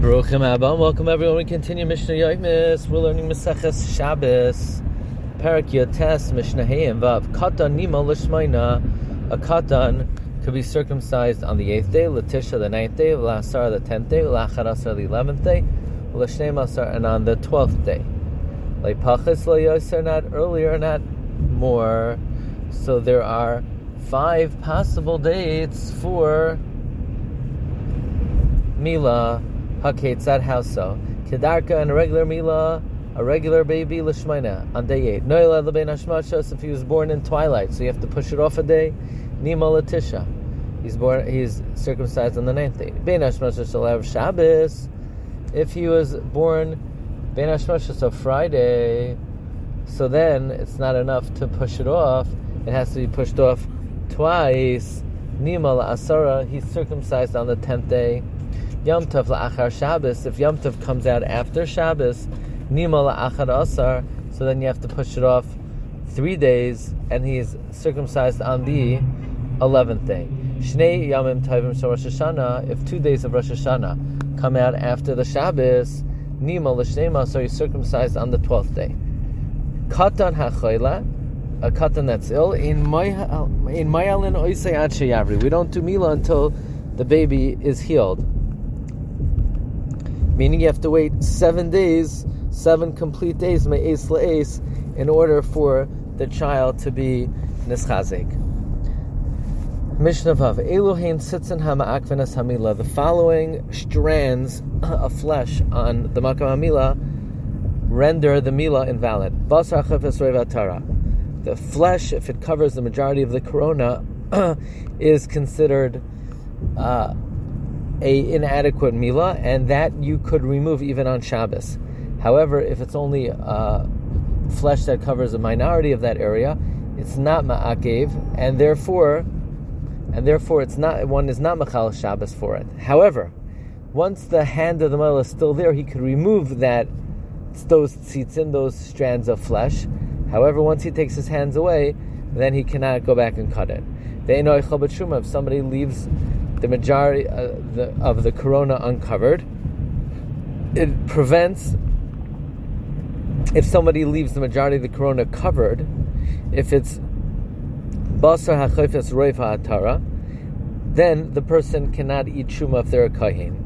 Baruchim Abba, welcome everyone. We continue Mishnah Yoimis. We're learning Maseches Shabbos, Parak Yotes, Mishnah Hayim Vav. Katan Nima Lishmaina. A katan could be circumcised on the eighth day, Latisha the ninth day, Lasar the tenth day, Lacharasar the eleventh day, Lashneim Asar, and on the twelfth day. Like Pachis Yoser, not earlier, not more. So there are five possible dates for Mila Haketzad how so? Kedarka and a regular Mila, a regular baby Lishmaina on day eight. Noila Lebein Hashmashas if he was born in twilight, so you have to push it off a day. Nima Latisha. He's born he's circumcised on the ninth day. Bein Hashmashas Shalav Shabbos. If he was born Bein Hashmashas of Friday, so then it's not enough to push it off. It has to be pushed off twice. Nima Asara, he's circumcised on the tenth day. Yom Tov la'achar Shabbos. If Yom Tov comes out after Shabbos, Nima la'achar Asar, so then you have to push it off three days, and he is circumcised on the eleventh day. Shnei Yamim Tovim Shal Rosh Hashanah. If two days of Rosh Hashanah come out after the Shabbos, Nima l'shnema, so he's circumcised on the twelfth day. Katan ha'choila, a katan that's ill. In mayalin oisei ad We don't do mila until the baby is healed meaning you have to wait seven days, seven complete days, me'es la'es, in order for the child to be nischazik. Mishnah Vav, Elohein hama'akvenas hamila. The following strands of flesh on the makam hamila render the mila invalid. Basar chafes The flesh, if it covers the majority of the corona, is considered uh, a inadequate mila, and that you could remove even on Shabbos. However, if it's only uh, flesh that covers a minority of that area, it's not ma'akev, and therefore, and therefore, it's not one is not machal Shabbos for it. However, once the hand of the mohel is still there, he could remove that those tzitzin, those strands of flesh. However, once he takes his hands away, then he cannot go back and cut it. If somebody leaves the majority uh, the, of the corona uncovered. It prevents if somebody leaves the majority of the corona covered, if it's basar hachayfes roif ha'atara, then the person cannot eat shuma if they're a kahin.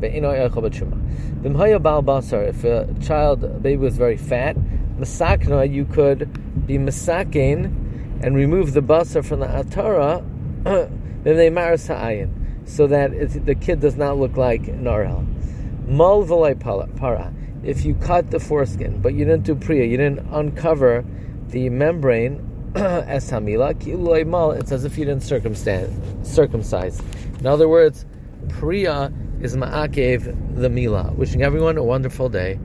If a child, a baby was very fat, masakna, you could be masakin and remove the basar from the atara, then they maris ha'ayin so that the kid does not look like an. Mal para. If you cut the foreskin, but you didn't do priya, you didn't uncover the membrane as hamila, mal, it's as if you didn't circumcise. In other words, priya is ma'akev the mila. Wishing everyone a wonderful day.